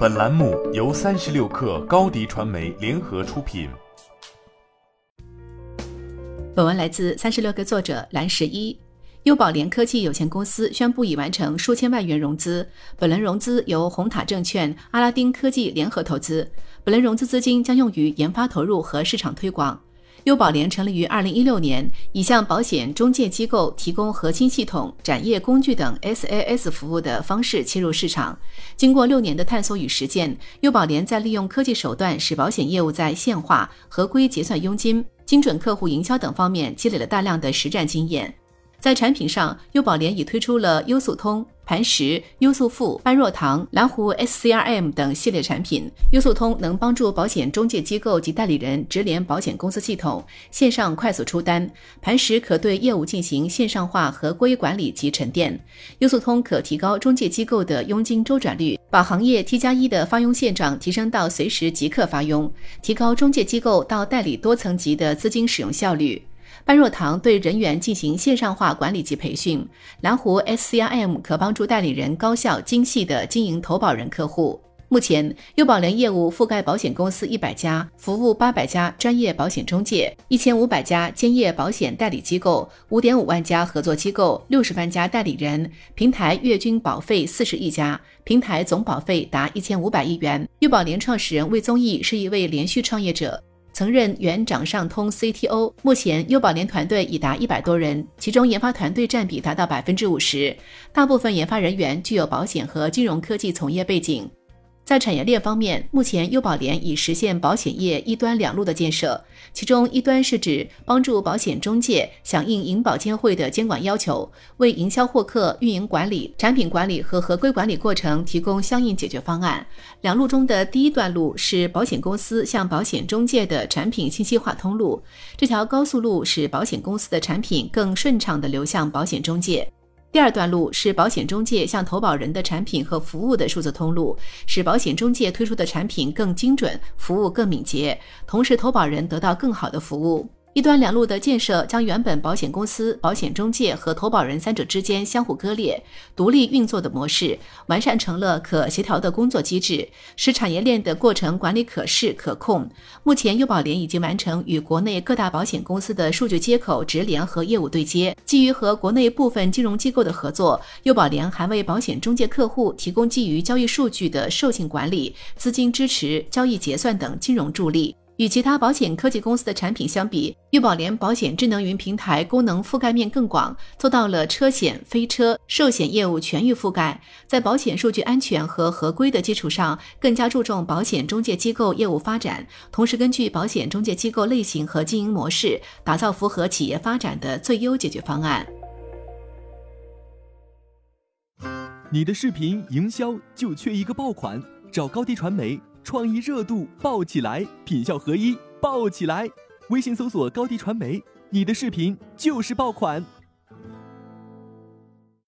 本栏目由三十六氪高低传媒联合出品。本文来自三十六氪作者蓝十一。优宝联科技有限公司宣布已完成数千万元融资，本轮融资由红塔证券、阿拉丁科技联合投资，本轮融资资金将用于研发投入和市场推广。优保联成立于二零一六年，已向保险中介机构提供核心系统、展业工具等 SaaS 服务的方式切入市场。经过六年的探索与实践，优保联在利用科技手段使保险业务在线化、合规结算佣金、精准客户营销等方面积累了大量的实战经验。在产品上，优宝联已推出了优速通、磐石、优速付、般若堂、蓝湖 SCRM 等系列产品。优速通能帮助保险中介机构及代理人直连保险公司系统，线上快速出单；磐石可对业务进行线上化合规管理及沉淀；优速通可提高中介机构的佣金周转率，把行业 T 加一的发佣现状提升到随时即刻发佣，提高中介机构到代理多层级的资金使用效率。般若堂对人员进行线上化管理及培训，蓝湖 SCRM 可帮助代理人高效精细的经营投保人客户。目前，优保联业务覆盖保险公司一百家，服务八百家专业保险中介，一千五百家兼业保险代理机构，五点五万家合作机构，六十万家代理人，平台月均保费四十亿家，平台总保费达一千五百亿元。优保联创始人魏宗义是一位连续创业者。曾任原掌上通 CTO，目前优保联团队已达一百多人，其中研发团队占比达到百分之五十，大部分研发人员具有保险和金融科技从业背景。在产业链方面，目前优宝联已实现保险业一端两路的建设。其中一端是指帮助保险中介响应银保监会的监管要求，为营销获客、运营管理、产品管理和合规管理过程提供相应解决方案。两路中的第一段路是保险公司向保险中介的产品信息化通路，这条高速路使保险公司的产品更顺畅地流向保险中介。第二段路是保险中介向投保人的产品和服务的数字通路，使保险中介推出的产品更精准，服务更敏捷，同时投保人得到更好的服务。一端两路的建设将原本保险公司、保险中介和投保人三者之间相互割裂、独立运作的模式，完善成了可协调的工作机制，使产业链的过程管理可视可控。目前，优保联已经完成与国内各大保险公司的数据接口直连和业务对接。基于和国内部分金融机构的合作，优保联还为保险中介客户提供基于交易数据的授信管理、资金支持、交易结算等金融助力。与其他保险科技公司的产品相比，玉宝联保险智能云平台功能覆盖面更广，做到了车险、非车、寿险业务全域覆盖。在保险数据安全和合规的基础上，更加注重保险中介机构业务发展，同时根据保险中介机构类型和经营模式，打造符合企业发展的最优解决方案。你的视频营销就缺一个爆款，找高低传媒。创意热度爆起来，品效合一爆起来。微信搜索高迪传媒，你的视频就是爆款。